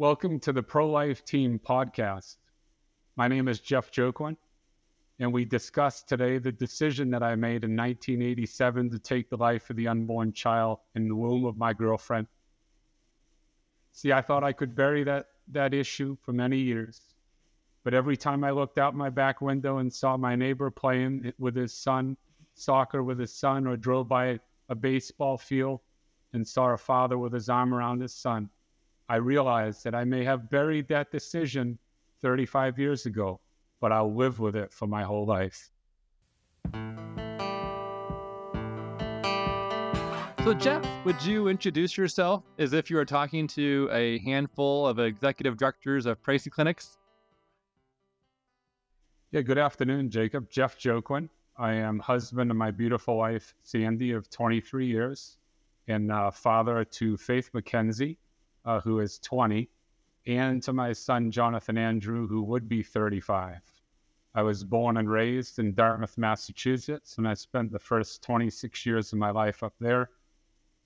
Welcome to the Pro Life Team podcast. My name is Jeff Joaquin, and we discuss today the decision that I made in 1987 to take the life of the unborn child in the womb of my girlfriend. See, I thought I could bury that, that issue for many years. But every time I looked out my back window and saw my neighbor playing with his son, soccer with his son, or drove by a baseball field and saw a father with his arm around his son, I realized that I may have buried that decision 35 years ago, but I'll live with it for my whole life. So, Jeff, would you introduce yourself as if you were talking to a handful of executive directors of pregnancy clinics? Yeah, good afternoon, Jacob. Jeff Joaquin. I am husband of my beautiful wife, Sandy, of 23 years, and uh, father to Faith McKenzie, uh, who is 20, and to my son, Jonathan Andrew, who would be 35. I was born and raised in Dartmouth, Massachusetts, and I spent the first 26 years of my life up there.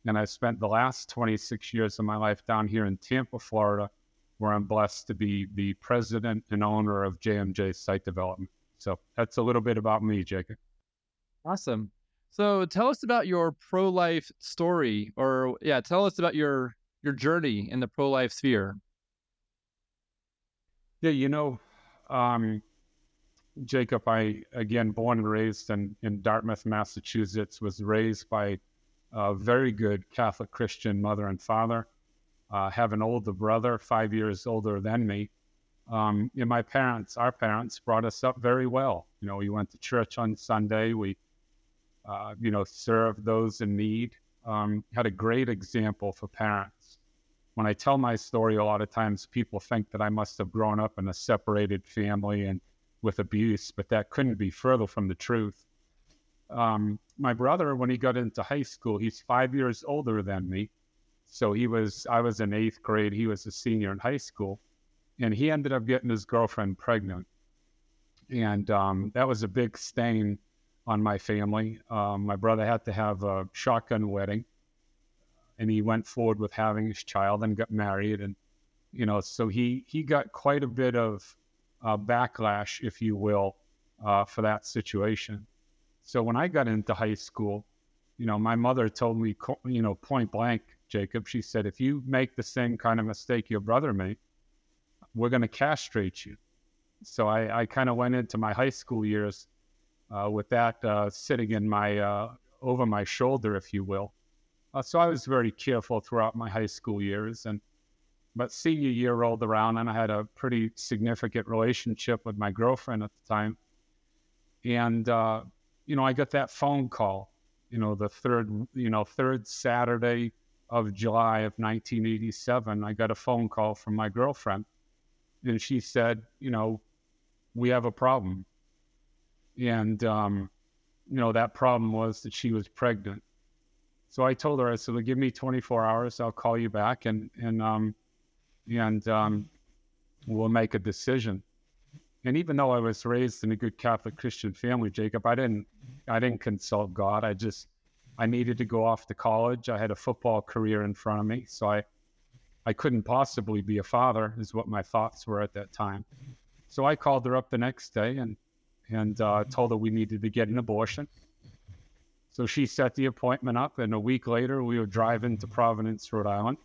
And I spent the last 26 years of my life down here in Tampa, Florida, where I'm blessed to be the president and owner of JMJ Site Development. So that's a little bit about me, Jacob. Awesome. So tell us about your pro life story, or yeah, tell us about your your journey in the pro life sphere. Yeah, you know, um, Jacob, I again born and raised in, in Dartmouth, Massachusetts, was raised by a very good Catholic Christian mother and father. Uh, have an older brother, five years older than me. Um, and my parents, our parents, brought us up very well. You know, we went to church on Sunday. We, uh, you know, served those in need. Um, had a great example for parents when I tell my story, a lot of times people think that I must have grown up in a separated family and with abuse, but that couldn't be further from the truth. Um, my brother, when he got into high school, he's five years older than me. So he was, I was in eighth grade, he was a senior in high school, and he ended up getting his girlfriend pregnant. And um, that was a big stain on my family. Um, my brother had to have a shotgun wedding and he went forward with having his child and got married and you know so he he got quite a bit of uh, backlash if you will uh, for that situation. So when i got into high school you know my mother told me you know point blank jacob she said if you make the same kind of mistake your brother made we're going to castrate you. So i, I kind of went into my high school years uh, with that uh, sitting in my uh, over my shoulder if you will so I was very careful throughout my high school years. And but senior year rolled around, and I had a pretty significant relationship with my girlfriend at the time. And uh, you know, I got that phone call. You know, the third, you know, third Saturday of July of 1987, I got a phone call from my girlfriend, and she said, you know, we have a problem. And um, you know, that problem was that she was pregnant so I told her, I said, well, give me 24 hours. I'll call you back and, and, um, and, um, we'll make a decision. And even though I was raised in a good Catholic Christian family, Jacob, I didn't, I didn't consult God. I just, I needed to go off to college. I had a football career in front of me. So I, I couldn't possibly be a father is what my thoughts were at that time. So I called her up the next day and, and, uh, told her we needed to get an abortion so she set the appointment up, and a week later, we were driving to Providence, Rhode Island,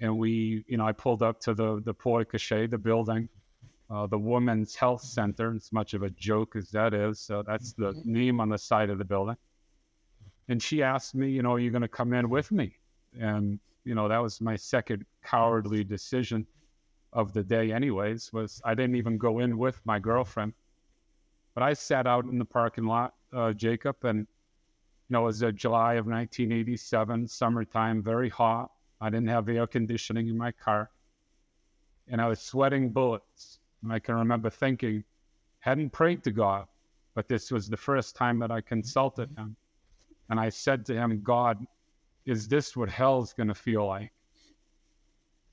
and we, you know, I pulled up to the the porte cochere, the building, uh, the Women's Health Center. As much of a joke as that is, so that's the name on the side of the building. And she asked me, you know, are you going to come in with me? And you know, that was my second cowardly decision of the day. Anyways, was I didn't even go in with my girlfriend, but I sat out in the parking lot, uh, Jacob, and you know, it was uh, July of 1987, summertime, very hot. I didn't have air conditioning in my car. And I was sweating bullets. And I can remember thinking, hadn't prayed to God, but this was the first time that I consulted him. And I said to him, God, is this what hell's going to feel like?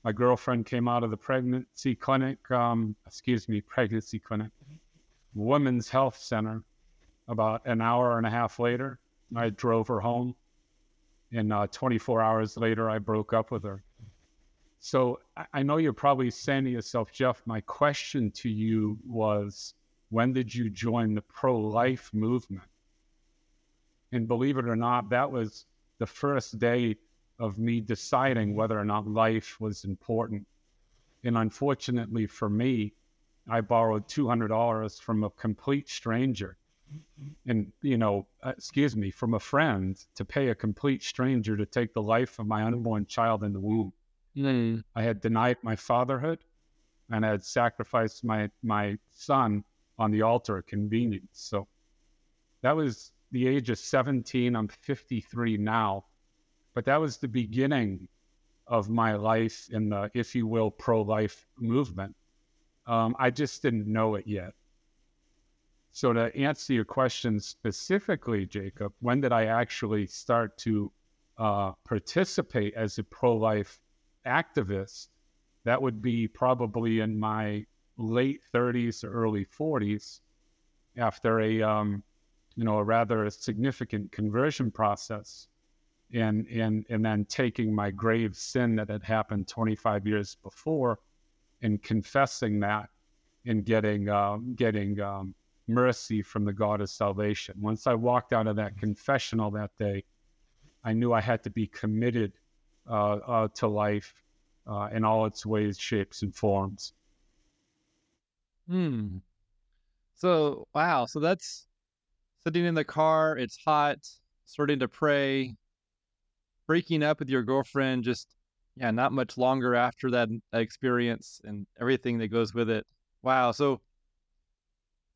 My girlfriend came out of the pregnancy clinic, um, excuse me, pregnancy clinic, women's health center about an hour and a half later. I drove her home. And uh, 24 hours later, I broke up with her. So I, I know you're probably saying to yourself, Jeff, my question to you was, when did you join the pro life movement? And believe it or not, that was the first day of me deciding whether or not life was important. And unfortunately for me, I borrowed $200 from a complete stranger. And, you know, uh, excuse me, from a friend to pay a complete stranger to take the life of my unborn child in the womb. Mm. I had denied my fatherhood and I had sacrificed my, my son on the altar of convenience. So that was the age of 17. I'm 53 now. But that was the beginning of my life in the, if you will, pro life movement. Um, I just didn't know it yet. So, to answer your question specifically, Jacob, when did I actually start to uh, participate as a pro life activist? That would be probably in my late 30s or early 40s after a, um, you know, a rather significant conversion process and and and then taking my grave sin that had happened 25 years before and confessing that and getting um, getting um, mercy from the God of salvation. Once I walked out of that confessional that day, I knew I had to be committed uh, uh, to life uh, in all its ways, shapes, and forms. Hmm. So wow. So that's sitting in the car. It's hot. Starting to pray breaking up with your girlfriend just yeah not much longer after that, that experience and everything that goes with it wow so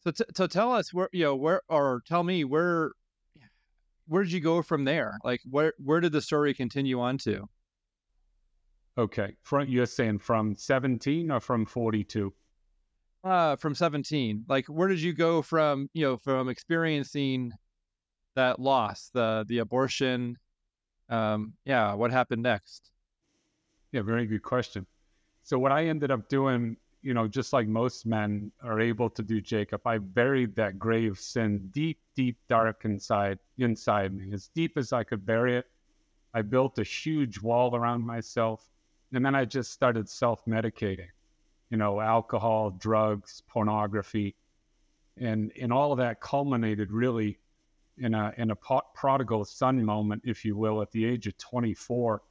so t- so tell us where you know where or tell me where where did you go from there? Like where where did the story continue on to? Okay from you're saying from 17 or from 42 uh from 17 like where did you go from you know from experiencing that loss the the abortion? Um, yeah, what happened next? Yeah, very good question. So what I ended up doing, you know, just like most men are able to do, Jacob, I buried that grave sin deep, deep, dark inside inside me, as deep as I could bury it. I built a huge wall around myself, and then I just started self-medicating. You know, alcohol, drugs, pornography, and and all of that culminated really in a in a prodigal son moment, if you will, at the age of 24,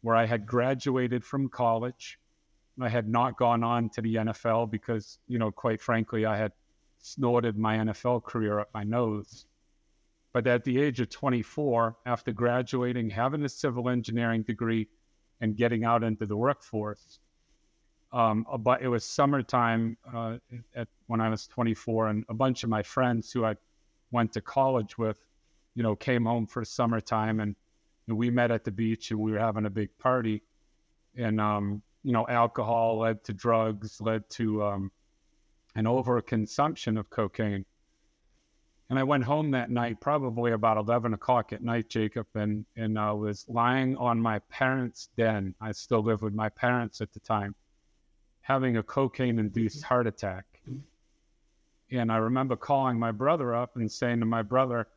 where I had graduated from college. I had not gone on to the NFL because, you know, quite frankly, I had snorted my NFL career up my nose. But at the age of 24, after graduating, having a civil engineering degree, and getting out into the workforce, um, but it was summertime uh, at, when I was 24, and a bunch of my friends who I went to college with, you know, came home for summertime and, and we met at the beach and we were having a big party. And, um, you know, alcohol led to drugs, led to um, an overconsumption of cocaine. And I went home that night, probably about 11 o'clock at night, Jacob, and, and I was lying on my parents' den. I still lived with my parents at the time, having a cocaine induced heart attack. And I remember calling my brother up and saying to my brother,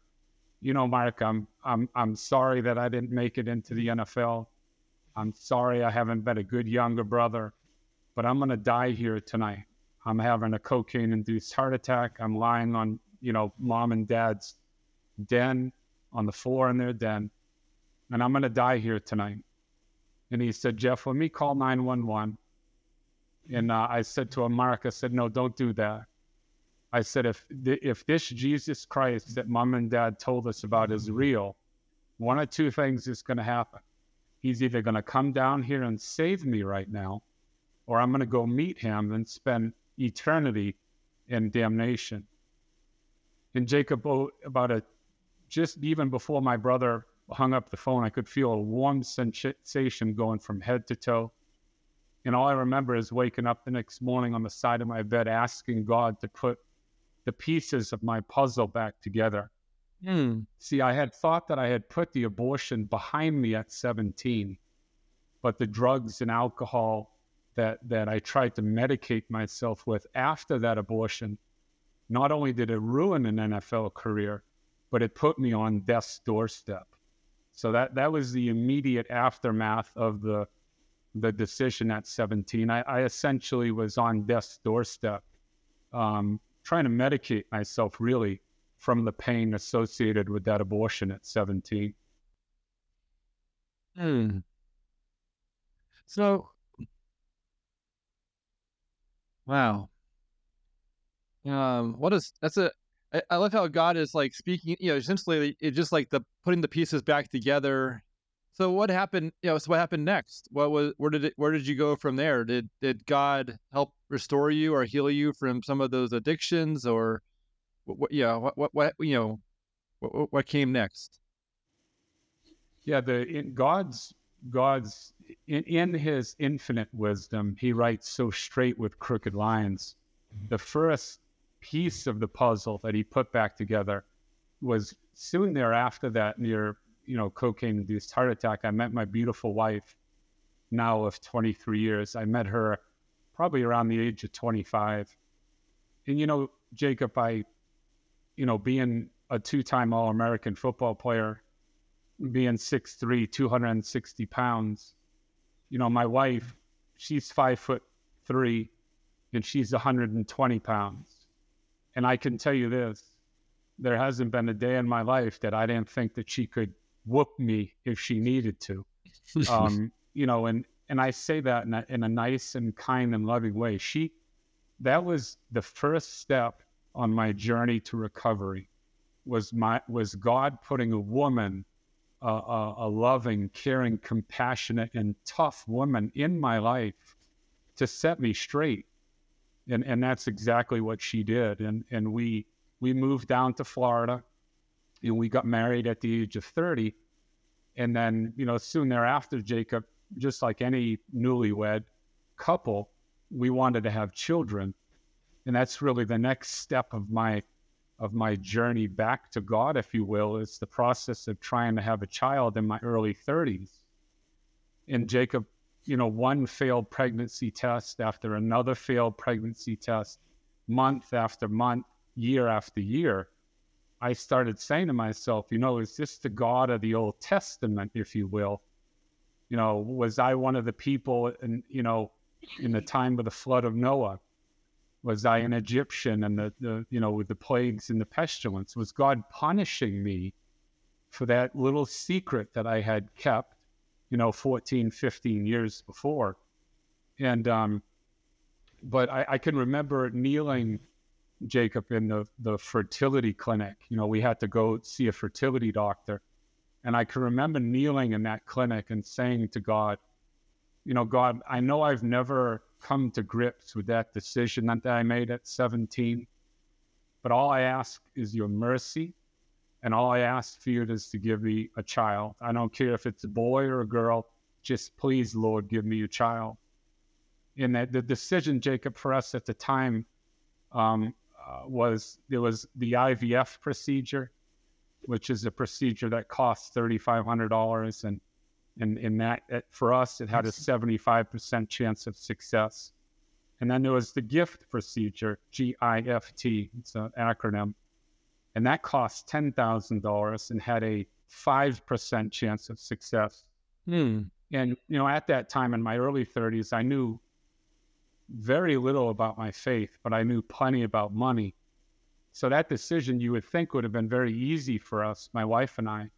you know, Mark, I'm I'm I'm sorry that I didn't make it into the NFL. I'm sorry I haven't been a good younger brother, but I'm gonna die here tonight. I'm having a cocaine induced heart attack. I'm lying on, you know, mom and dad's den on the floor in their den, and I'm gonna die here tonight. And he said, Jeff, let me call 911. And uh, I said to him, Mark, I said, no, don't do that. I said, if if this Jesus Christ that mom and dad told us about is real, one of two things is going to happen. He's either going to come down here and save me right now, or I'm going to go meet him and spend eternity in damnation. And Jacob, oh, about a just even before my brother hung up the phone, I could feel a warm sensation going from head to toe. And all I remember is waking up the next morning on the side of my bed asking God to put the pieces of my puzzle back together. Mm. See, I had thought that I had put the abortion behind me at 17, but the drugs and alcohol that, that I tried to medicate myself with after that abortion, not only did it ruin an NFL career, but it put me on death's doorstep. So that, that was the immediate aftermath of the the decision at 17. I, I essentially was on death's doorstep, um, trying to medicate myself really from the pain associated with that abortion at 17. Hmm. So, wow. Um, what is that's a I, love how God is like speaking, you know, essentially it's just like the putting the pieces back together. So what happened, you know, so what happened next? What was where did it where did you go from there? Did did God help restore you or heal you from some of those addictions or what, what yeah, what what what you know, what what came next? Yeah, the in God's God's in, in his infinite wisdom, he writes so straight with crooked lines. The first piece of the puzzle that he put back together was soon thereafter that near you know cocaine induced heart attack i met my beautiful wife now of 23 years i met her probably around the age of 25 and you know jacob i you know being a two-time all-american football player being 6'3 260 pounds you know my wife she's five foot three and she's 120 pounds and I can tell you this there hasn't been a day in my life that I didn't think that she could whoop me if she needed to. Um, you know, and and I say that in a, in a nice and kind and loving way. She, that was the first step on my journey to recovery. Was my was God putting a woman, uh, a, a loving, caring, compassionate, and tough woman in my life to set me straight and and that's exactly what she did. And and we we moved down to Florida, and we got married at the age of thirty, and then you know soon thereafter, Jacob, just like any newlywed couple, we wanted to have children, and that's really the next step of my of my journey back to God, if you will, is the process of trying to have a child in my early 30s. And Jacob you know, one failed pregnancy test after another failed pregnancy test, month after month, year after year, I started saying to myself, you know, is this the God of the Old Testament, if you will? You know, was I one of the people, in, you know, in the time of the flood of Noah? Was I an Egyptian and the, the, you know, with the plagues and the pestilence? Was God punishing me for that little secret that I had kept you know, 14, 15 years before. And, um, but I, I can remember kneeling, Jacob, in the, the fertility clinic. You know, we had to go see a fertility doctor. And I can remember kneeling in that clinic and saying to God, you know, God, I know I've never come to grips with that decision that I made at 17, but all I ask is your mercy and all I ask for you is to give me a child. I don't care if it's a boy or a girl. Just please, Lord, give me a child. And that the decision, Jacob, for us at the time um, uh, was there was the IVF procedure, which is a procedure that costs thirty five hundred dollars, and and in that it, for us it had a seventy five percent chance of success. And then there was the gift procedure, G I F T. It's an acronym and that cost $10,000 and had a 5% chance of success. Hmm. And, you know, at that time in my early 30s, I knew very little about my faith, but I knew plenty about money. So that decision you would think would have been very easy for us, my wife and I.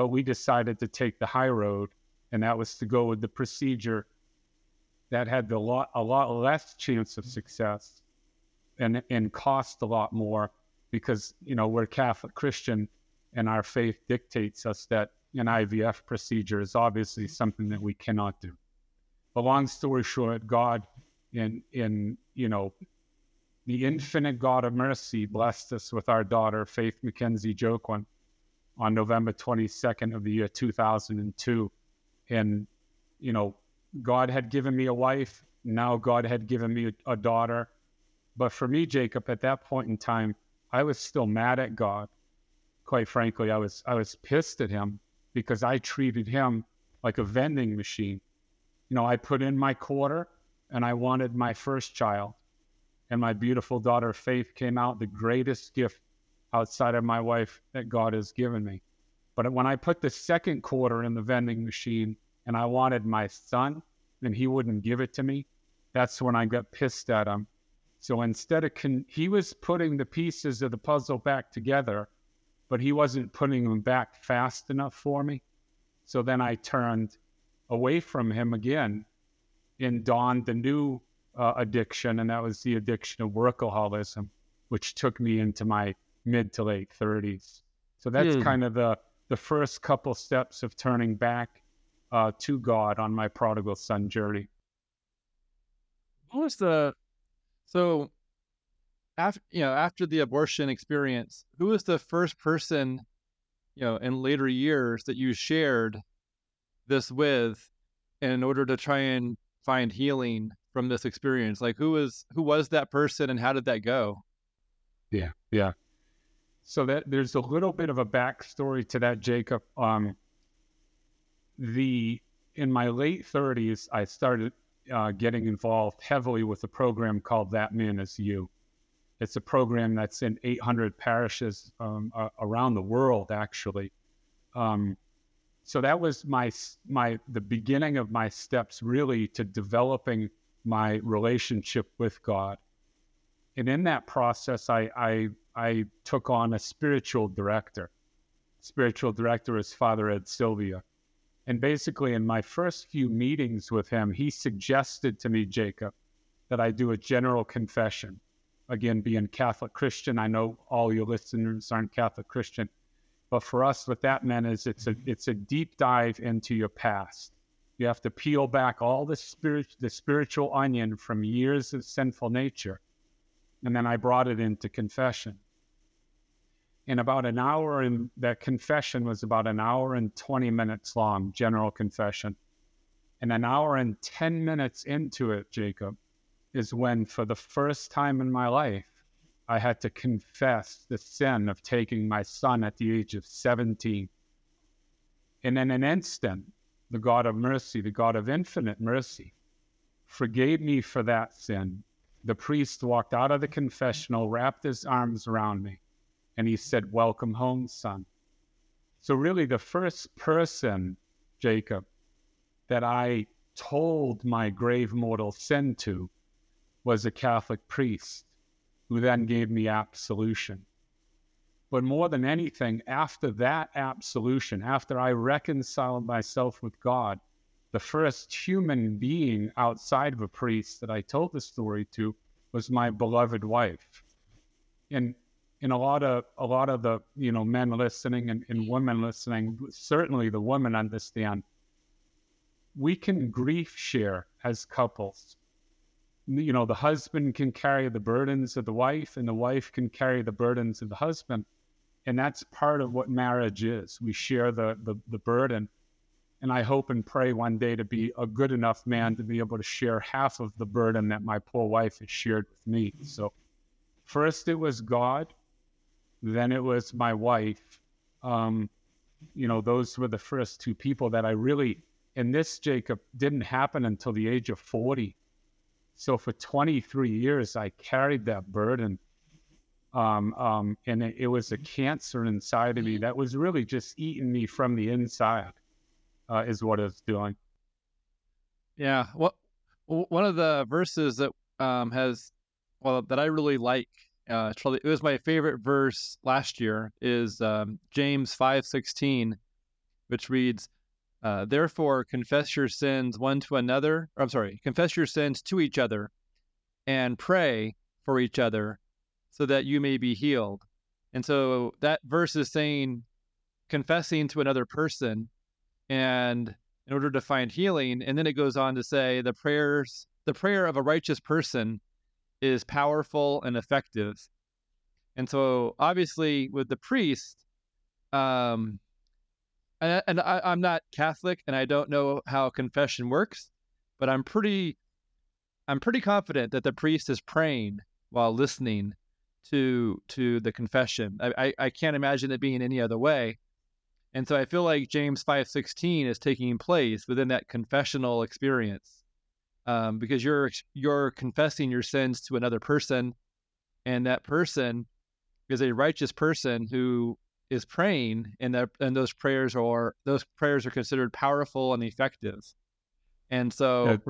But we decided to take the high road, and that was to go with the procedure that had the lot, a lot less chance of success and, and cost a lot more because you know we're Catholic Christian, and our faith dictates us that an IVF procedure is obviously something that we cannot do. But long story short, God, in in you know, the infinite God of mercy, blessed us with our daughter Faith McKenzie Joaquin on November 22nd of the year 2002, and you know, God had given me a wife. Now God had given me a, a daughter. But for me, Jacob, at that point in time, I was still mad at God. Quite frankly, I was I was pissed at him because I treated him like a vending machine. You know, I put in my quarter and I wanted my first child. And my beautiful daughter Faith came out the greatest gift outside of my wife that God has given me. But when I put the second quarter in the vending machine and I wanted my son, and he wouldn't give it to me. That's when I got pissed at him. So instead of con- he was putting the pieces of the puzzle back together, but he wasn't putting them back fast enough for me. So then I turned away from him again and dawned the new uh, addiction, and that was the addiction of workaholism, which took me into my mid to late 30s. So that's Hmm. kind of the the first couple steps of turning back uh, to God on my prodigal son journey. What was the so after you know after the abortion experience? Who was the first person, you know, in later years that you shared this with, in order to try and find healing from this experience? Like who was who was that person, and how did that go? Yeah, yeah. So that there's a little bit of a backstory to that, Jacob. Um, the in my late 30s, I started uh, getting involved heavily with a program called That Man Is You. It's a program that's in 800 parishes um, uh, around the world, actually. Um, so that was my my the beginning of my steps, really, to developing my relationship with God. And in that process, I I, I took on a spiritual director. Spiritual director is Father Ed Sylvia. And basically, in my first few meetings with him, he suggested to me, Jacob, that I do a general confession. Again, being Catholic Christian, I know all your listeners aren't Catholic Christian, but for us, what that meant is it's a it's a deep dive into your past. You have to peel back all the spirit the spiritual onion from years of sinful nature, and then I brought it into confession. In about an hour and that confession was about an hour and 20 minutes long general confession. And an hour and 10 minutes into it jacob is when for the first time in my life i had to confess the sin of taking my son at the age of 17 and in an instant the god of mercy the god of infinite mercy forgave me for that sin the priest walked out of the confessional wrapped his arms around me and he said, Welcome home, son. So, really, the first person, Jacob, that I told my grave mortal sin to was a Catholic priest who then gave me absolution. But more than anything, after that absolution, after I reconciled myself with God, the first human being outside of a priest that I told the story to was my beloved wife. And in a lot of a lot of the you know men listening and, and women listening certainly the women understand. We can grief share as couples. You know the husband can carry the burdens of the wife and the wife can carry the burdens of the husband. And that's part of what marriage is. We share the the, the burden and i hope and pray one day to be a good enough man to be able to share half of the burden that my poor wife has shared with me so first it was god then it was my wife. Um, you know, those were the first two people that I really, and this Jacob didn't happen until the age of 40. So for 23 years, I carried that burden. Um, um, and it, it was a cancer inside of me that was really just eating me from the inside, uh, is what it's doing. Yeah. What one of the verses that um, has well that I really like uh, it was my favorite verse last year is um, James five sixteen, which reads, uh, "Therefore confess your sins one to another. I'm sorry, confess your sins to each other, and pray for each other, so that you may be healed." And so that verse is saying confessing to another person, and in order to find healing, and then it goes on to say the prayers, the prayer of a righteous person is powerful and effective. And so, obviously, with the priest, um, and, and I, I'm not Catholic, and I don't know how confession works, but I'm pretty, I'm pretty confident that the priest is praying while listening to to the confession. I, I, I can't imagine it being any other way. And so I feel like James 5:16 is taking place within that confessional experience um, because you're you're confessing your sins to another person, and that person is a righteous person who is praying, and that and those prayers are those prayers are considered powerful and effective. And so,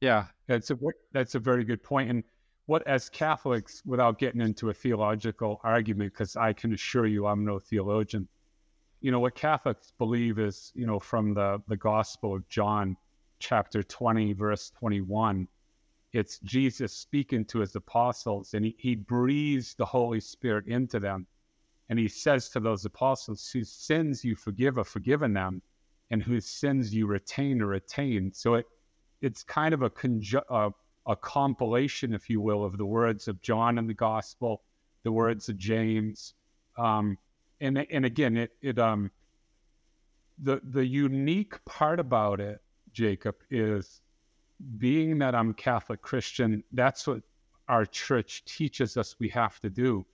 yeah, that's a that's a very good point. And what, as Catholics, without getting into a theological argument, because I can assure you I'm no theologian, you know what Catholics believe is, you know, from the the Gospel of John, chapter 20, verse 21. It's Jesus speaking to his apostles, and he, he breathes the Holy Spirit into them. And he says to those apostles, whose sins you forgive are forgiven them, and whose sins you retain are retained. So it it's kind of a, conju- a, a compilation, if you will, of the words of John in the Gospel, the words of James, um, and and again, it it um the the unique part about it, Jacob, is being that I'm Catholic Christian. That's what our church teaches us we have to do.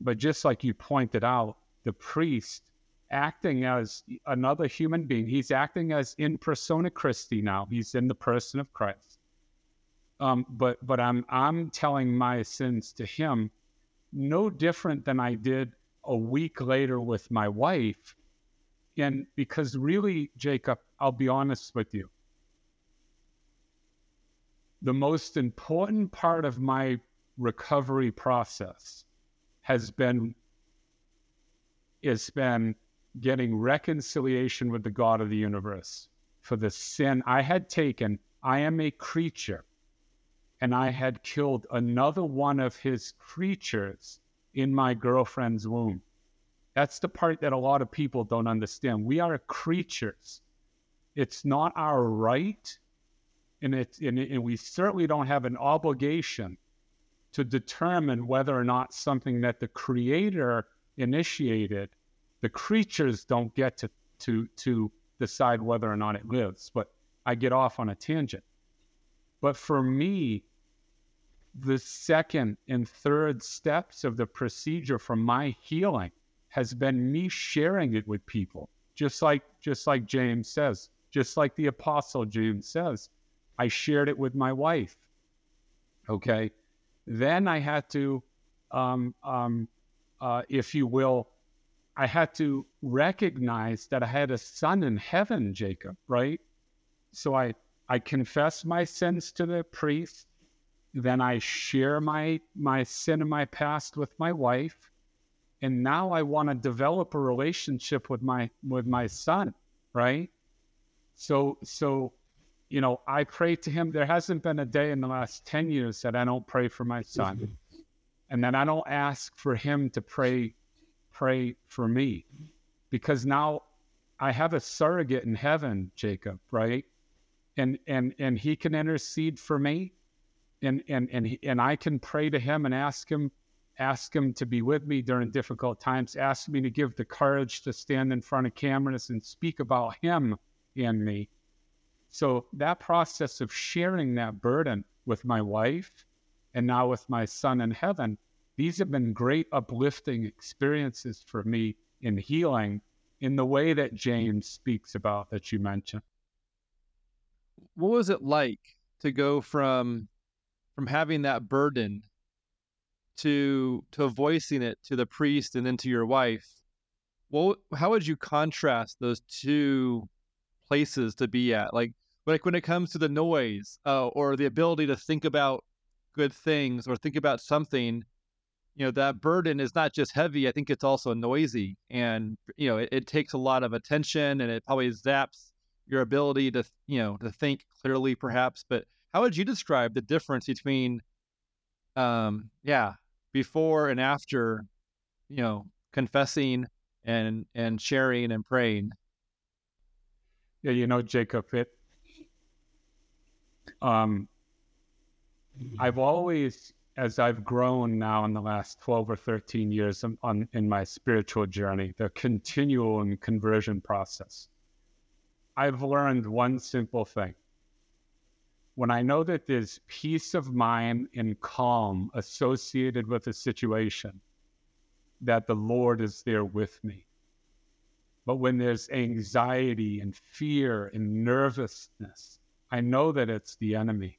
But just like you pointed out, the priest acting as another human being, he's acting as in persona Christi now. He's in the person of Christ. Um, but but I'm I'm telling my sins to him, no different than I did a week later with my wife. And because really, Jacob, I'll be honest with you. The most important part of my recovery process has been has been getting reconciliation with the God of the universe for the sin I had taken. I am a creature, and I had killed another one of his creatures in my girlfriend's womb. That's the part that a lot of people don't understand. We are creatures. It's not our right, and it and, and we certainly don't have an obligation to determine whether or not something that the creator initiated, the creatures don't get to to to decide whether or not it lives. But I get off on a tangent. But for me, the second and third steps of the procedure for my healing has been me sharing it with people. Just like just like james says just like the apostle james says i shared it with my wife okay? Then i had to um, um, uh, if you will i had to recognize that i had a son in heaven jacob right? So i i confess my sins to the priest then I share my my sin and my past with my wife, and now I want to develop a relationship with my with my son, right? So so, you know, I pray to him. There hasn't been a day in the last ten years that I don't pray for my son, and then I don't ask for him to pray pray for me, because now I have a surrogate in heaven, Jacob, right? And and and he can intercede for me and and and and I can pray to him and ask him ask him to be with me during difficult times ask me to give the courage to stand in front of cameras and speak about him and me. So that process of sharing that burden with my wife and now with my son in heaven these have been great uplifting experiences for me in healing in the way that James speaks about that you mentioned. What was it like to go from from having that burden to to voicing it to the priest and then to your wife well how would you contrast those two places to be at? Like like when it comes to the noise uh, or the ability to think about good things or think about something you know that burden is not just heavy i think it's also noisy and you know it, it takes a lot of attention and it probably zaps your ability to you know to think clearly perhaps but how would you describe the difference between um yeah before and after you know confessing and and sharing and praying? Yeah you know jacob it um i've always as i've grown now in the last 12 or 13 years on, on in my spiritual journey the continual conversion process i've learned one simple thing when I know that there's peace of mind and calm associated with a situation, that the Lord is there with me. But when there's anxiety and fear and nervousness, I know that it's the enemy.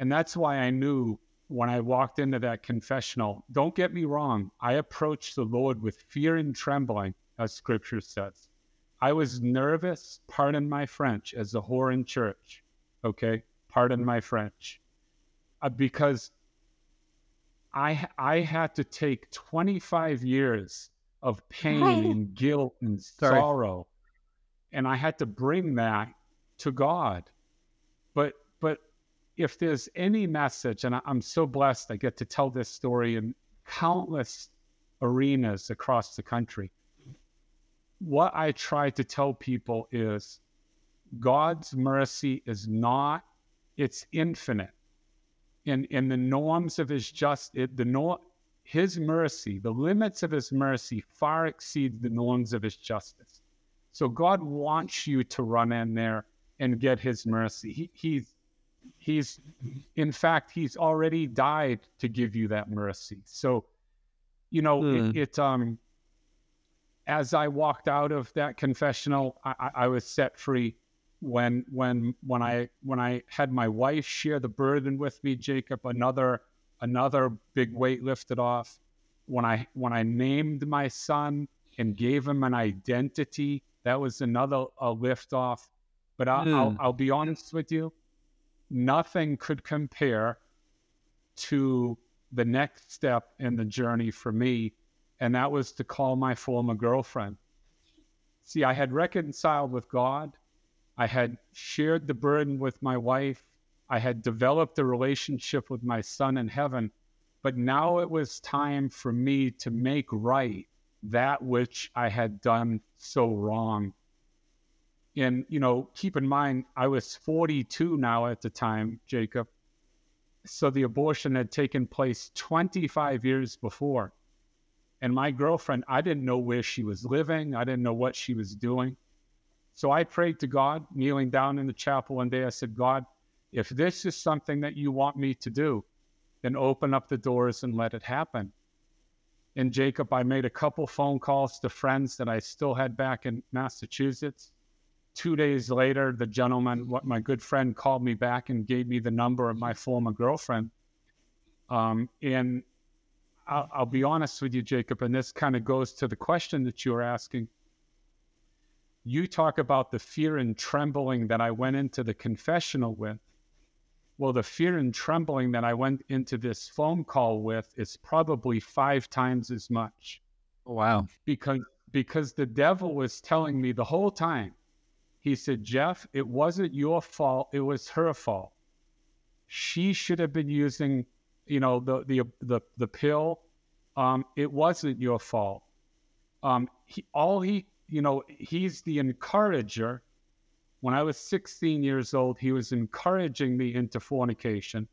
And that's why I knew when I walked into that confessional, don't get me wrong, I approached the Lord with fear and trembling, as scripture says. I was nervous, pardon my French, as a whore in church. Okay, pardon my French, uh, because I I had to take 25 years of pain and guilt and Sorry. sorrow, and I had to bring that to God. But but if there's any message, and I, I'm so blessed, I get to tell this story in countless arenas across the country. What I try to tell people is God's mercy is not, it's infinite. In, in the norms of his just, it, the nor, his mercy, the limits of his mercy far exceed the norms of his justice. So God wants you to run in there and get his mercy. He, he's, he's, in fact, he's already died to give you that mercy. So, you know, Hmm. it, it, um, as I walked out of that confessional, I, I was set free when when when I when I had my wife share the burden with me, Jacob, another another big weight lifted off. When I when I named my son and gave him an identity, that was another a lift off. But I, I'll, Mm. I'll be honest with you, nothing could compare to the next step in the journey for me, and that was to call my former girlfriend. See, I had reconciled with God. I had shared the burden with my wife. I had developed a relationship with my son in heaven. But now it was time for me to make right that which I had done so wrong. And, you know, keep in mind, I was 42 now at the time, Jacob. So the abortion had taken place 25 years before. And my girlfriend, I didn't know where she was living, I didn't know what she was doing. So I prayed to God, kneeling down in the chapel one day. I said, God, if this is something that you want me to do, then open up the doors and let it happen. And Jacob, I made a couple phone calls to friends that I still had back in Massachusetts. Two days later, the gentleman, what my good friend, called me back and gave me the number of my former girlfriend. Um, and I'll, I'll be honest with you, Jacob, and this kind of goes to the question that you were asking you talk about the fear and trembling that I went into the confessional with. Well, the fear and trembling that I went into this phone call with is probably five times as much wow. because because the devil was telling me the whole time. He said, "Jeff, it wasn't your fault. It was her fault. She should have been using, you know, the the the the pill. Um, it wasn't your fault. Um, he, all he, you know, he's the encourager. When I was 16 years old, he was encouraging me into fornication.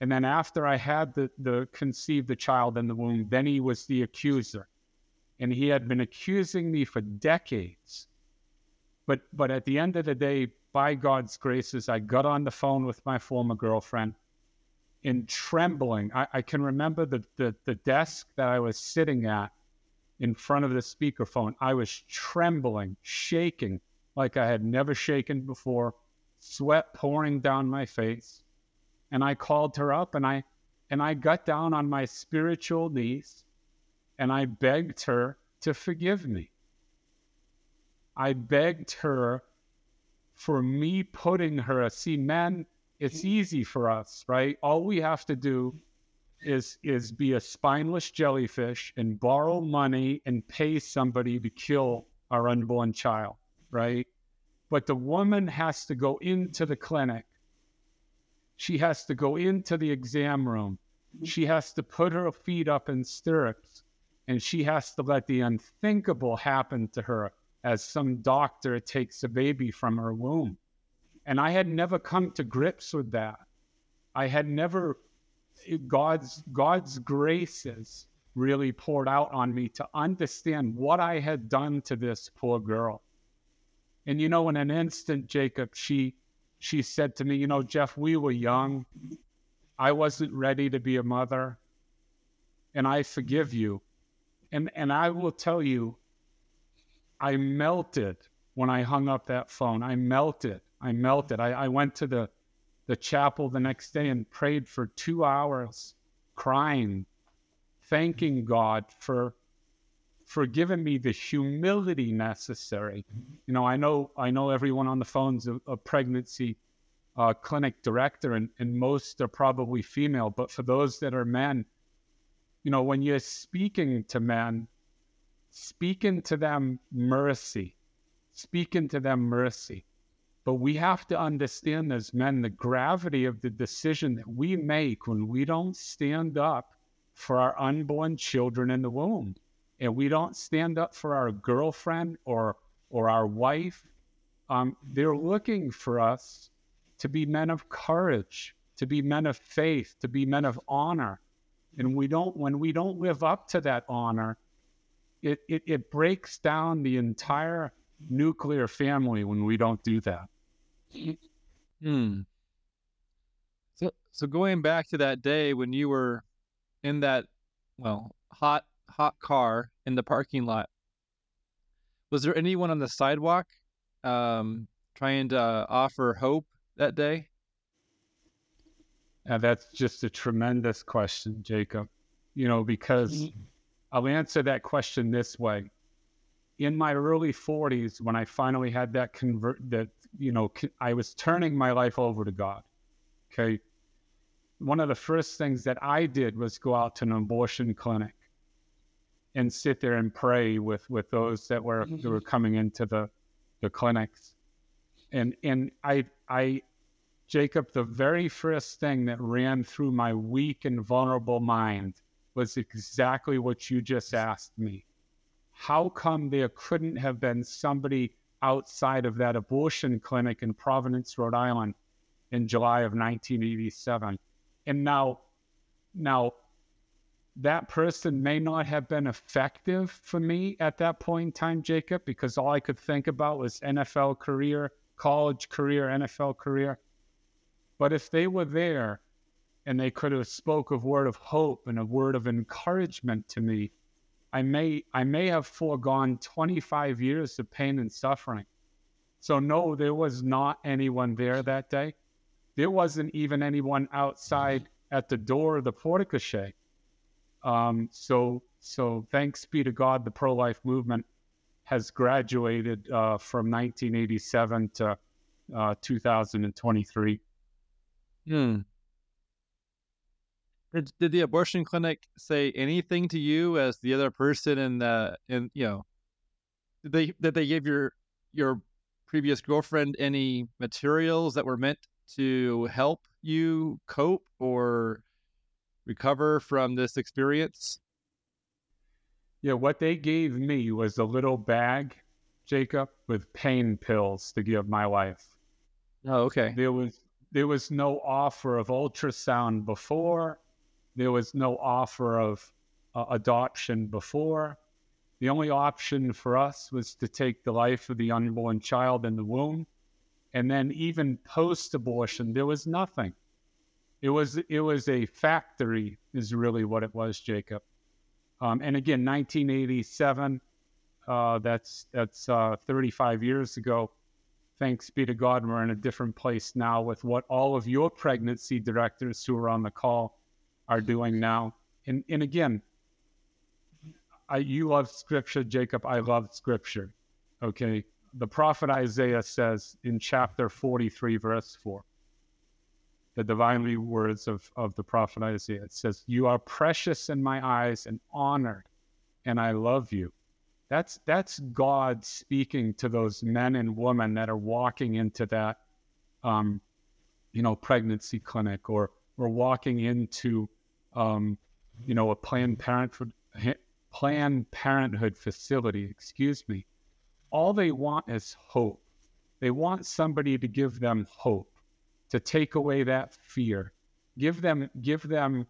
And then after I had the, the conceived the child in the womb, then he was the accuser. And he had been accusing me for decades. But but at the end of the day, by God's graces, I got on the phone with my former girlfriend in trembling. I, I can remember the, the the desk that I was sitting at in front of the speakerphone. I was trembling, shaking like I had never shaken before, sweat pouring down my face. And I called her up and I and I got down on my spiritual knees and I begged her to forgive me. I begged her for me putting her, see, men, it's mm-hmm. easy for us, right? All we have to do is is be a spineless jellyfish and borrow money and pay somebody to kill our unborn child, right? But the woman has to go into the clinic. She has to go into the exam room. She has to put her feet up in stirrups and she has to let the unthinkable happen to her as some doctor takes a baby from her womb. And I had never come to grips with that. I had never God's God's graces really poured out on me to understand what I had done to this poor girl. And you know, in an instant, Jacob, she she said to me, you know, Jeff, we were young. I wasn't ready to be a mother. And I forgive you. And and I will tell you, I melted when I hung up that phone. I melted. I melted. I, I went to the the chapel the next day and prayed for two hours, crying, thanking God for for giving me the humility necessary. You know, I know I know everyone on the phone's a, a pregnancy uh, clinic director, and, and most are probably female. But for those that are men, you know, when you're speaking to men, speaking to them mercy, speaking to them mercy. But we have to understand as men the gravity of the decision that we make when we don't stand up for our unborn children in the womb. And we don't stand up for our girlfriend or or our wife. Um, they're looking for us to be men of courage, to be men of faith, to be men of honor. And we don't when we don't live up to that honor, it, it, it breaks down the entire nuclear family when we don't do that. Hmm. So, so going back to that day when you were in that, well, hot, hot car in the parking lot, was there anyone on the sidewalk um, trying to offer hope that day? And that's just a tremendous question, Jacob. You know, because I'll answer that question this way. In my early 40s, when I finally had that convert, that, you know, I was turning my life over to God. Okay. One of the first things that I did was go out to an abortion clinic and sit there and pray with, with those that were, mm-hmm. that were coming into the, the clinics. And, and I, I, Jacob, the very first thing that ran through my weak and vulnerable mind was exactly what you just asked me. How come there couldn't have been somebody outside of that abortion clinic in Providence, Rhode Island in July of 1987? And now, now that person may not have been effective for me at that point in time, Jacob, because all I could think about was NFL career, college career, NFL career. But if they were there and they could have spoke a word of hope and a word of encouragement to me, I may I may have foregone 25 years of pain and suffering. So no, there was not anyone there that day. There wasn't even anyone outside at the door of the porte Um, so so thanks be to God, the pro-life movement has graduated uh, from 1987 to uh, 2023. Hmm. Did, did the abortion clinic say anything to you as the other person in the in you know did they did they give your your previous girlfriend any materials that were meant to help you cope or recover from this experience? Yeah, what they gave me was a little bag, Jacob, with pain pills to give my wife. Oh, okay. There was there was no offer of ultrasound before there was no offer of uh, adoption before. The only option for us was to take the life of the unborn child in the womb. And then even post abortion, there was nothing. It was it was a factory, is really what it was, Jacob. Um, and again, 1987. Uh, that's that's uh, 35 years ago. Thanks be to God, we're in a different place now with what all of your pregnancy directors who are on the call are doing now. And and again, I you love scripture, Jacob. I love scripture. Okay. The prophet Isaiah says in chapter 43, verse 4, the divinely words of, of the prophet Isaiah. It says, You are precious in my eyes and honored, and I love you. That's that's God speaking to those men and women that are walking into that um, you know, pregnancy clinic or or walking into um, you know, a Planned Parenthood Planned Parenthood facility, excuse me, all they want is hope. They want somebody to give them hope, to take away that fear. Give them, give them,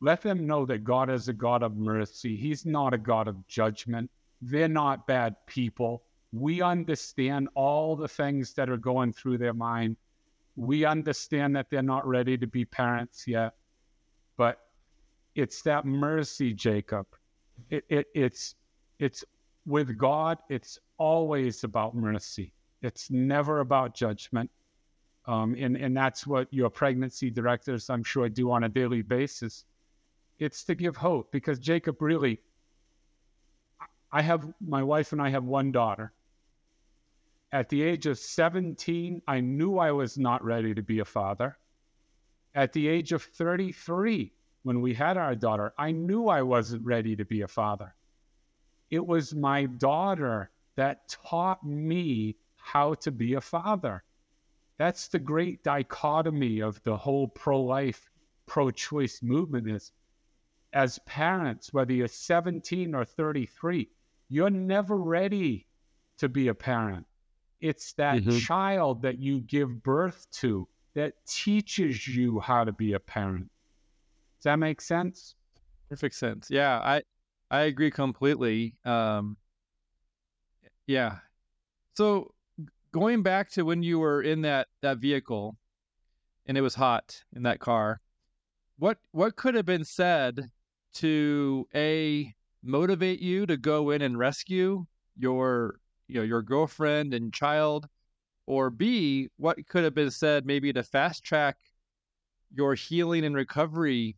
let them know that God is a God of mercy. He's not a God of judgment. They're not bad people. We understand all the things that are going through their mind. We understand that they're not ready to be parents yet. But it's that mercy, Jacob. It, it, it's it's with God. It's always about mercy. It's never about judgment. Um, and and that's what your pregnancy directors, I'm sure, do on a daily basis. It's to give hope because Jacob really. I have my wife and I have one daughter. At the age of 17, I knew I was not ready to be a father. At the age of 33, when we had our daughter, I knew I wasn't ready to be a father. It was my daughter that taught me how to be a father. That's the great dichotomy of the whole pro-life, pro-choice movement is as parents, whether you're 17 or 33, you're never ready to be a parent. It's that Mhm. child that you give birth to that teaches you how to be a parent. Does that make sense? Perfect sense. Yeah, I I agree completely. Um, yeah. So going back to when you were in that that vehicle and it was hot in that car, what what could have been said to a motivate you to go in and rescue your you know your girlfriend and child, or b what could have been said maybe to fast track your healing and recovery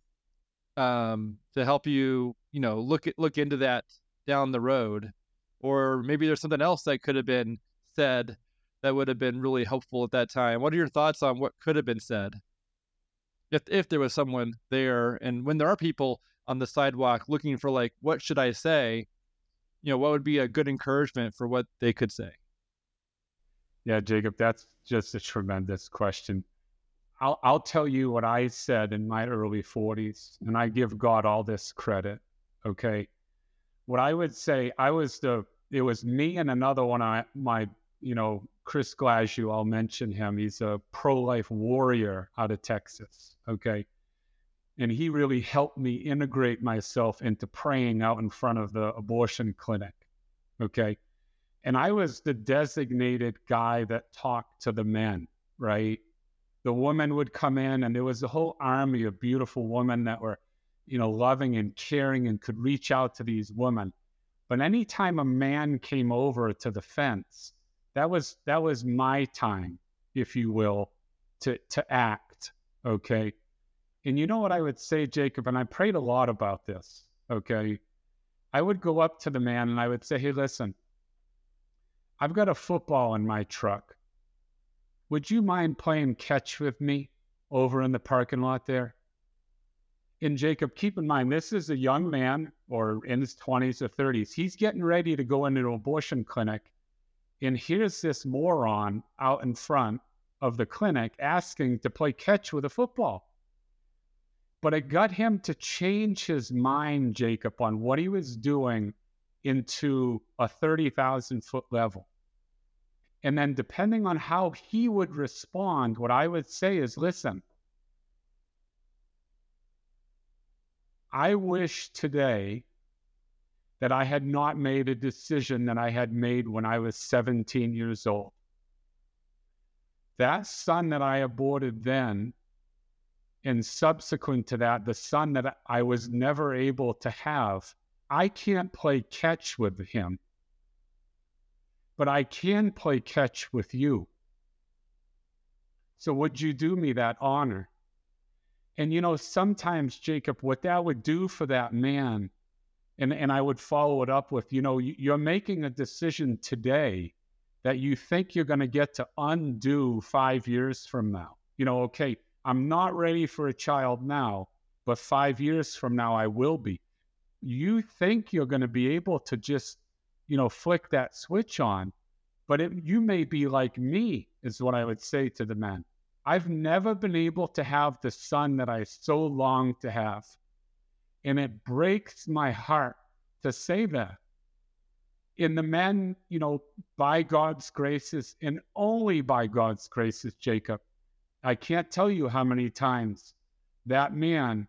um, to help you, you know, look at look into that down the road, or maybe there's something else that could have been said that would have been really helpful at that time. What are your thoughts on what could have been said if if there was someone there, and when there are people on the sidewalk looking for like, what should I say? You know, what would be a good encouragement for what they could say? Yeah, Jacob, that's just a tremendous question. I'll I'll tell you what I said in my early 40s, and I give God all this credit. Okay. What I would say, I was the it was me and another one I my, you know, Chris Glasgow, I'll mention him. He's a pro-life warrior out of Texas. Okay. And he really helped me integrate myself into praying out in front of the abortion clinic. Okay. And I was the designated guy that talked to the men, right? The woman would come in and there was a whole army of beautiful women that were you know loving and caring and could reach out to these women. But anytime a man came over to the fence that was that was my time if you will to to act okay? And you know what i would say jacob and i prayed a lot about this okay? I would go up to the man and i would say hey listen i've got a football in my truck would you mind playing catch with me over in the parking lot there? And Jacob, keep in mind, this is a young man or in his 20s or 30s. He's getting ready to go into an abortion clinic. And here's this moron out in front of the clinic asking to play catch with a football. But it got him to change his mind, Jacob, on what he was doing into a 30,000 foot level. And then, depending on how he would respond, what I would say is listen, I wish today that I had not made a decision that I had made when I was 17 years old. That son that I aborted then, and subsequent to that, the son that I was never able to have, I can't play catch with him but I can play catch with you. So would you do me that honor? And you know, sometimes, Jacob, what that would do for that man, and, and I would follow it up with, you know, you're making a decision today that you think you're going to get to undo five years from now. You know, okay, I'm not ready for a child now, but five years from now, I will be. You think you're going to be able to just you know, flick that switch on. But it, you may be like me, is what I would say to the men. I've never been able to have the son that I so long to have. And it breaks my heart to say that. In the men, you know, by God's graces and only by God's graces, Jacob, I can't tell you how many times that man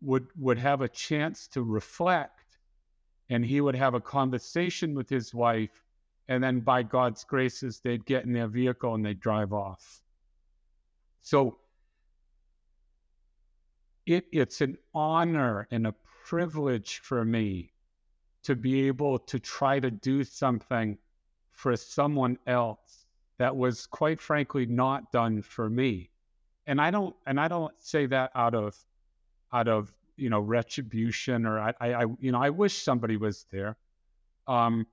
would would have a chance to reflect and he would have a conversation with his wife and then by god's graces they'd get in their vehicle and they'd drive off. So it, it's an honor and a privilege for me to be able to try to do something for someone else that was quite frankly not done for me. And i don't and i don't say that out of out of you know retribution or I, I, I you know I wish somebody was there, Um,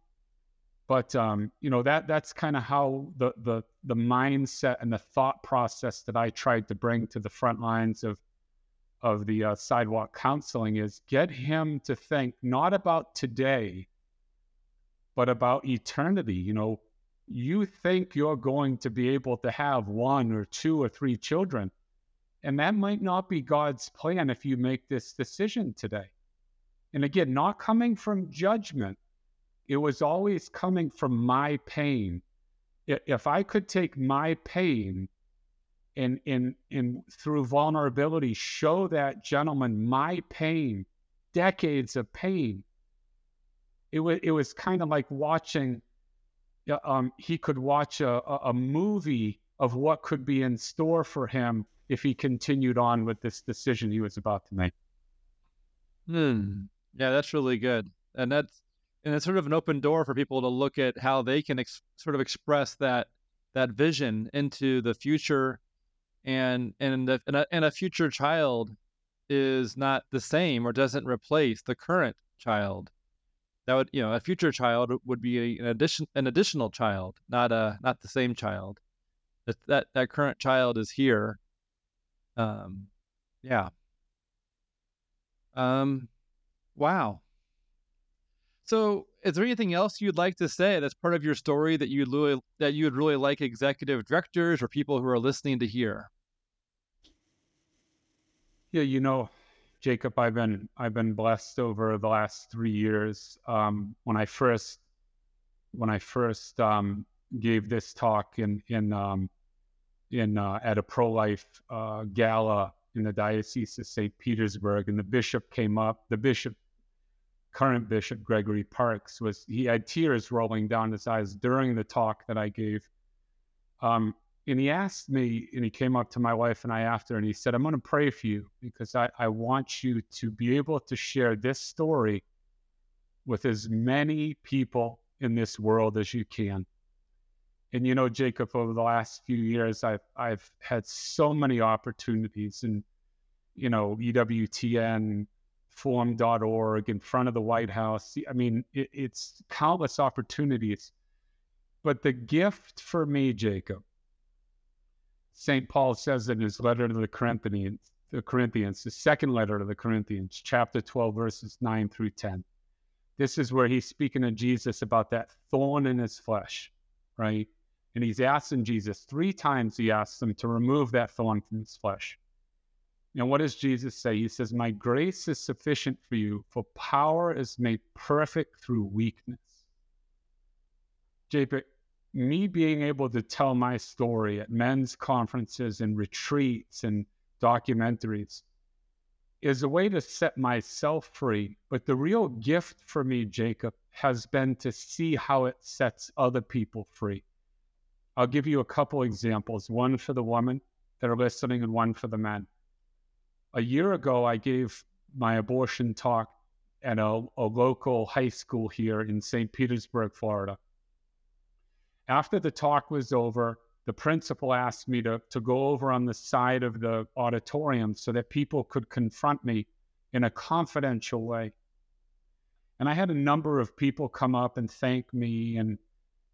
but um, you know that that's kind of how the the the mindset and the thought process that I tried to bring to the front lines of of the uh, sidewalk counseling is get him to think not about today, but about eternity. You know, you think you're going to be able to have one or two or three children, and that might not be God's plan if you make this decision today. And again, not coming from judgment, it was always coming from my pain. If I could take my pain and, and, and through vulnerability show that gentleman my pain, decades of pain, it was, it was kind of like watching, um, he could watch a, a movie of what could be in store for him if he continued on with this decision he was about to make. Hmm. Yeah, that's really good, and that's and it's sort of an open door for people to look at how they can ex- sort of express that that vision into the future, and and the, and, a, and a future child is not the same or doesn't replace the current child. That would you know a future child would be an addition an additional child, not a not the same child. That that that current child is here. Um, yeah. Um, Wow. So, is there anything else you'd like to say that's part of your story that you'd really, that you would really like executive directors or people who are listening to hear? Yeah, you know, Jacob, I've been I've been blessed over the last three years. Um, when I first when I first um, gave this talk in in um, in uh, at a pro life uh, gala in the diocese of St. Petersburg, and the bishop came up. The bishop current Bishop Gregory Parkes, was he had tears rolling down his eyes during the talk that I gave. Um, and he asked me, and he came up to my wife and I after, and he said, I'm going to pray for you because I, I want you to be able to share this story with as many people in this world as you can. And you know, Jacob, over the last few years, I've I've had so many opportunities and you know, EWTN, forum.org in front of the White House. I mean, it, it's countless opportunities. But the gift for me, Jacob, St. Paul says in his letter to the Corinthians, the Corinthians, the second letter to the Corinthians, chapter 12, verses 9 through 10. This is where he's speaking to Jesus about that thorn in his flesh, right? And he's asking Jesus three times, he asks him to remove that thorn from his flesh. And what does Jesus say? He says, My grace is sufficient for you, for power is made perfect through weakness. Jacob, me being able to tell my story at men's conferences and retreats and documentaries is a way to set myself free. But the real gift for me, Jacob, has been to see how it sets other people free. I'll give you a couple examples one for the women that are listening and one for the men a year ago, I gave my abortion talk at a, a local high school here in St. Petersburg, Florida. After the talk was over, the principal asked me to, to go over on the side of the auditorium so that people could confront me in a confidential way. And I had a number of people come up and thank me and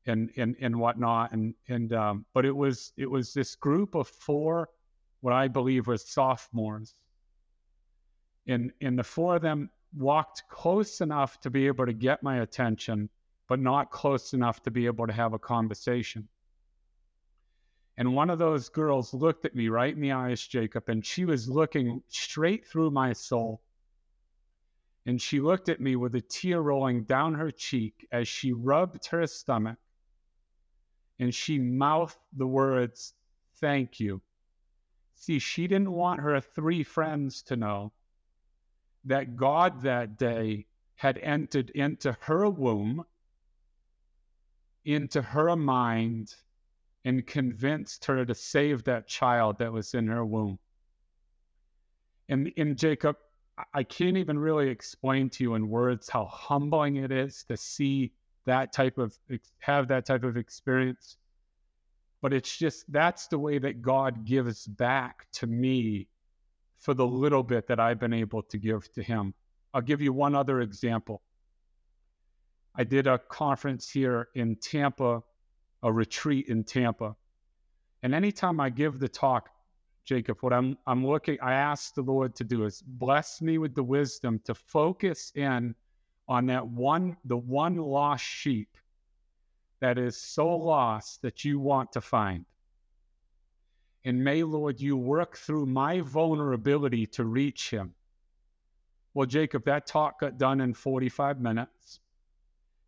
and and, and whatnot. And and um, but it was it was this group of four, what I believe was sophomores and and the four of them walked close enough to be able to get my attention, but not close enough to be able to have a conversation. And one of those girls looked at me right in the eyes, Jacob, and she was looking straight through my soul. And she looked at me with a tear rolling down her cheek as she rubbed her stomach and she mouthed the words, Thank you. See, she didn't want her three friends to know that God that day had entered into her womb, into her mind, and convinced her to save that child that was in her womb. And in Jacob, I can't even really explain to you in words how humbling it is to see that type of have that type of experience. But it's just that's the way that God gives back to me for the little bit that I've been able to give to him. I'll give you one other example. I did a conference here in Tampa, a retreat in Tampa. And anytime I give the talk, Jacob, what I'm I'm looking, I ask the Lord to do is bless me with the wisdom to focus in on that one, the one lost sheep that is so lost that you want to find. And may, Lord, you work through my vulnerability to reach him. Well, Jacob, that talk got done in 45 minutes.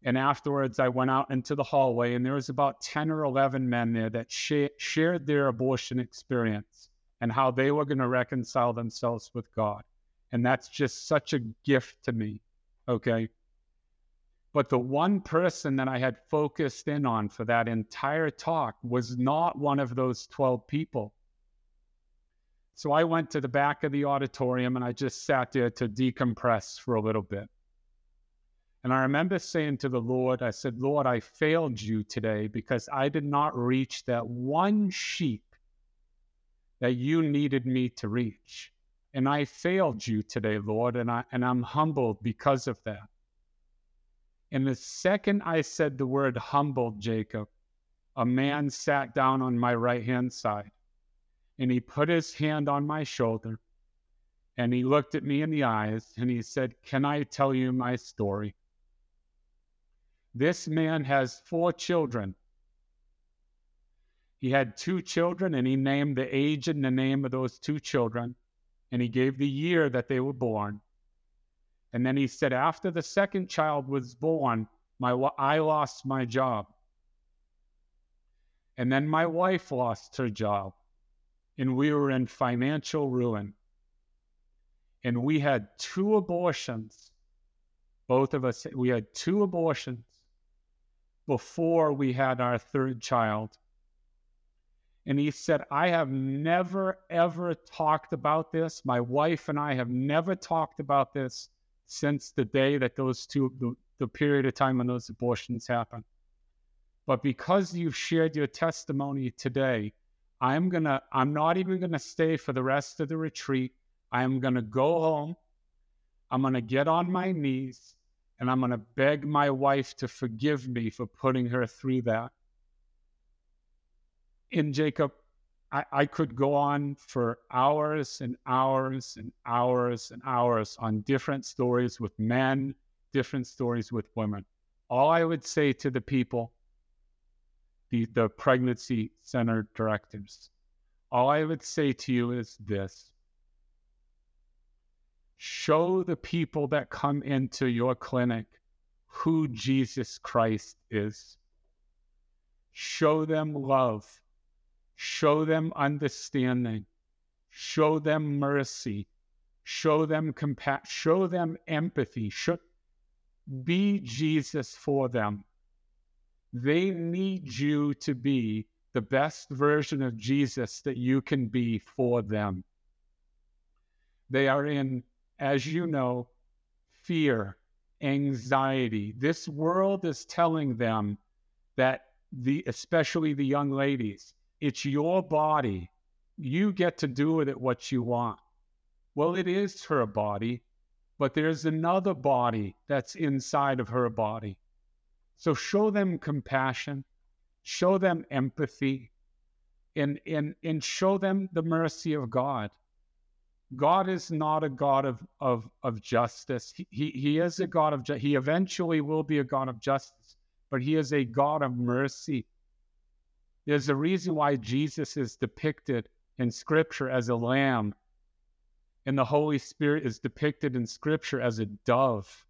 And afterwards, I went out into the hallway, and there was about 10 or 11 men there that sh- shared their abortion experience and how they were going to reconcile themselves with God. And that's just such a gift to me. Okay. But the one person that I had focused in on for that entire talk was not one of those 12 people. So I went to the back of the auditorium and I just sat there to decompress for a little bit. And I remember saying to the Lord, I said, Lord, I failed you today because I did not reach that one sheep that you needed me to reach. And I failed you today, Lord, and, I, and I'm humbled because of that. And the second I said the word humbled, Jacob, a man sat down on my right hand side and he put his hand on my shoulder and he looked at me in the eyes and he said, Can I tell you my story? This man has four children. He had two children and he named the age and the name of those two children and he gave the year that they were born. And then he said, After the second child was born, my, I lost my job. And then my wife lost her job and we were in financial ruin. And we had two abortions. Both of us, we had two abortions before we had our third child. And he said, I have never, ever talked about this. My wife and I have never talked about this since the day that those two, the, the period of time when those abortions happened. But because you've shared your testimony today, I'm gonna, I'm not even gonna stay for the rest of the retreat. I'm gonna go home. I'm gonna get on my knees and I'm gonna beg my wife to forgive me for putting her through that. In Jacob, I, I could go on for hours and hours and hours and hours on different stories with men, different stories with women. All I would say to the people the, the pregnancy center directives, All I would say to you is this show the people that come into your clinic who Jesus Christ is. Show them love. Show them understanding. Show them mercy. Show them compassion. Show them empathy. Show, be Jesus for them. They need you to be the best version of Jesus that you can be for them. They are in, as you know, fear, anxiety. This world is telling them that the especially the young ladies, it's your body. You get to do with it what you want. Well, it is her body, but there's another body that's inside of her body. So show them compassion, show them empathy, and, and, and show them the mercy of God. God is not a God of, of, of justice. He, he, is a God of justice. He eventually will be a God of justice, but he is a God of mercy. There's a reason why Jesus is depicted in Scripture as a lamb, and the Holy Spirit is depicted in Scripture as a dove.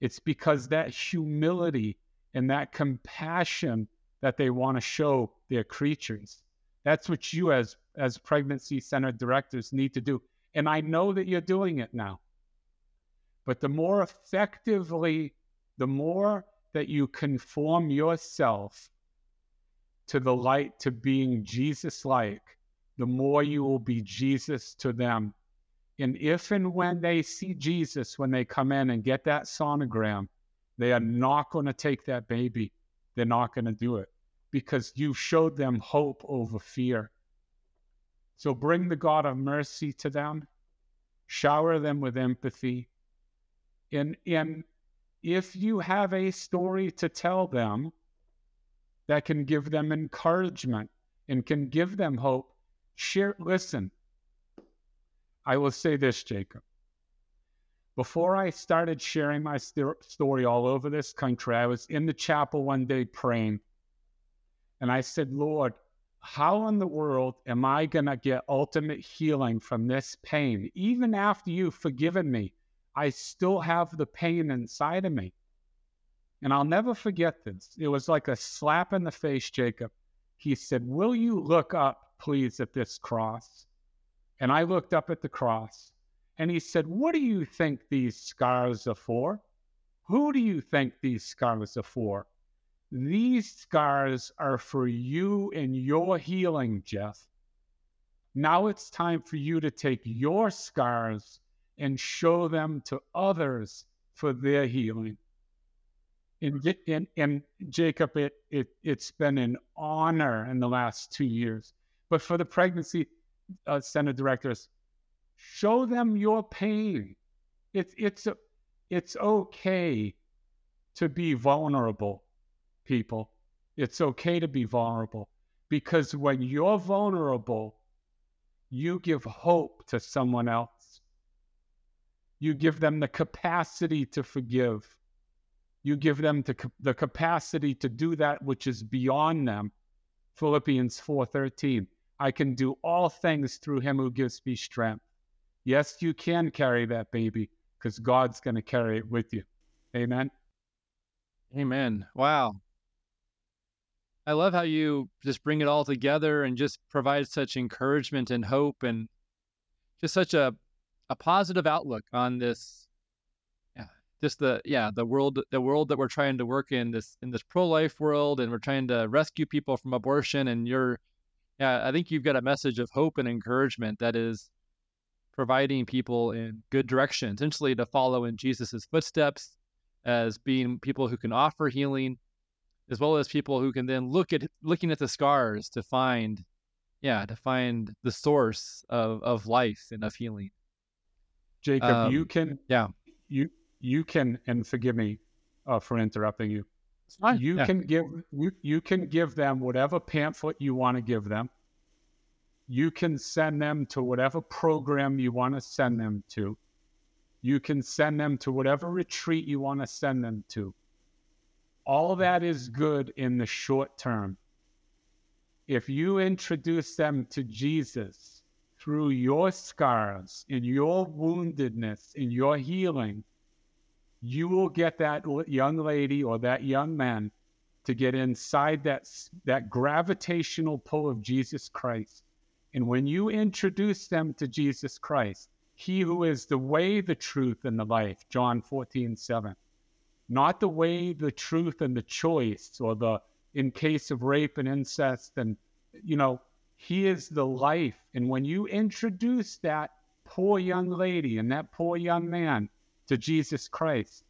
It's because that humility and that compassion that they want to show their creatures. That's what you as as pregnancy center directors need to do. And I know that you're doing it now. But the more effectively, the more that you conform yourself to the light, to being Jesus like, the more you will be Jesus to them and if and when they see Jesus, when they come in and get that sonogram, they are not going to take that baby. They're not going to do it because you showed them hope over fear. So bring the God of mercy to them, shower them with empathy, and, and if you have a story to tell them that can give them encouragement and can give them hope, share. Listen, I will say this, Jacob. Before I started sharing my st- story all over this country, I was in the chapel one day praying. And I said, Lord, how in the world am I going to get ultimate healing from this pain? Even after you've forgiven me, I still have the pain inside of me. And I'll never forget this. It was like a slap in the face, Jacob. He said, Will you look up, please, at this cross? And I looked up at the cross and he said, What do you think these scars are for? Who do you think these scars are for? These scars are for you and your healing, Jeff. Now it's time for you to take your scars and show them to others for their healing. And, Jacob, it, it, it's been an honor in the last two years. But for the pregnancy uh, center directors, show them your pain. It's it's it's okay to be vulnerable, people. It's okay to be vulnerable because when you're vulnerable, you give hope to someone else. You give them the capacity to forgive. You give them the, the capacity to do that which is beyond them. Philippians 4:13. I can do all things through him who gives me strength. Yes, you can carry that baby because God's going to carry it with you. Amen. Amen. Wow. I love how you just bring it all together and just provide such encouragement and hope and just such a a positive outlook on this just the yeah the world the world that we're trying to work in this in this pro-life world and we're trying to rescue people from abortion and you're yeah i think you've got a message of hope and encouragement that is providing people in good direction, essentially to follow in Jesus's footsteps as being people who can offer healing, as well as people who can then look at looking at the scars to find, yeah, to find the source of of life and of healing. Jacob, um, you can, yeah, you you can, and forgive me uh, for interrupting you. You yeah. can give you, you can give them whatever pamphlet you want to give them you can send them to whatever program you want to send them to. You can send them to whatever retreat you want to send them to. All that is good in the short term. If you introduce them to Jesus through your scars, in your woundedness, in your healing, you will get that young lady or that young man to get inside that, that gravitational pull of Jesus Christ and when you introduce them to Jesus Christ, He who is the way, the truth, and the life, John 14, 7, not the way, the truth, and the choice, or the, in case of rape and incest, and, you know, He is the life. And when you introduce that poor young lady and that poor young man to Jesus Christ,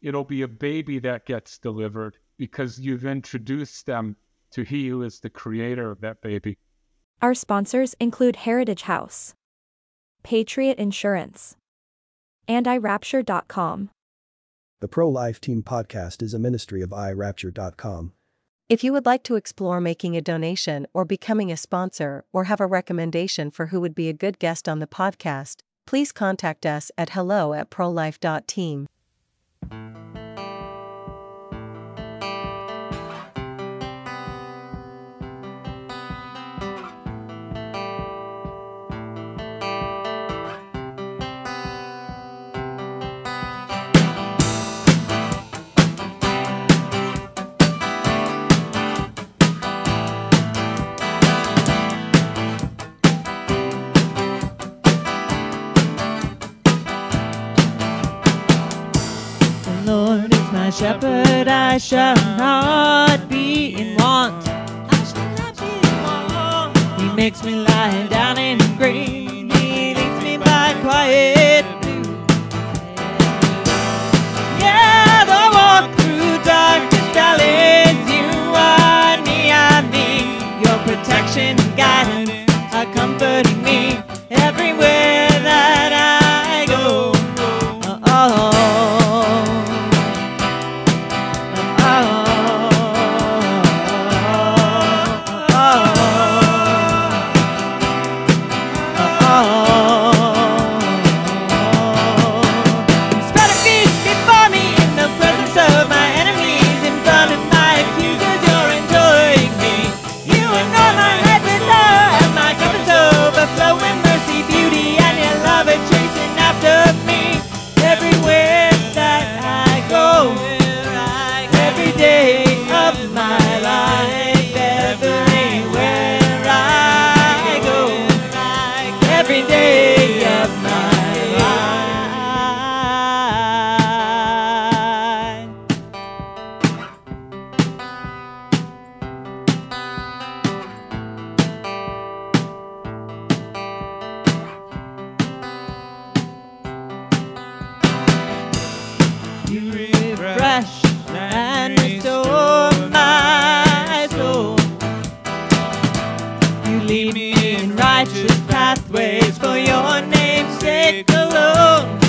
it'll be a baby that gets delivered because you've introduced them to He who is the creator of that baby. Our sponsors include Heritage House, Patriot Insurance, and iRapture.com. The Pro Life Team podcast is a ministry of iRapture.com. If you would like to explore making a donation or becoming a sponsor or have a recommendation for who would be a good guest on the podcast, please contact us at hello at prolife.team. shepherd, I shall not be in want. I shall not be in want. He makes me lie down in green. He leads me by quiet Yeah, though walk through darkest you are near me. Your protection and guidance are comforting me lead me in righteous pathways for your name's sake alone.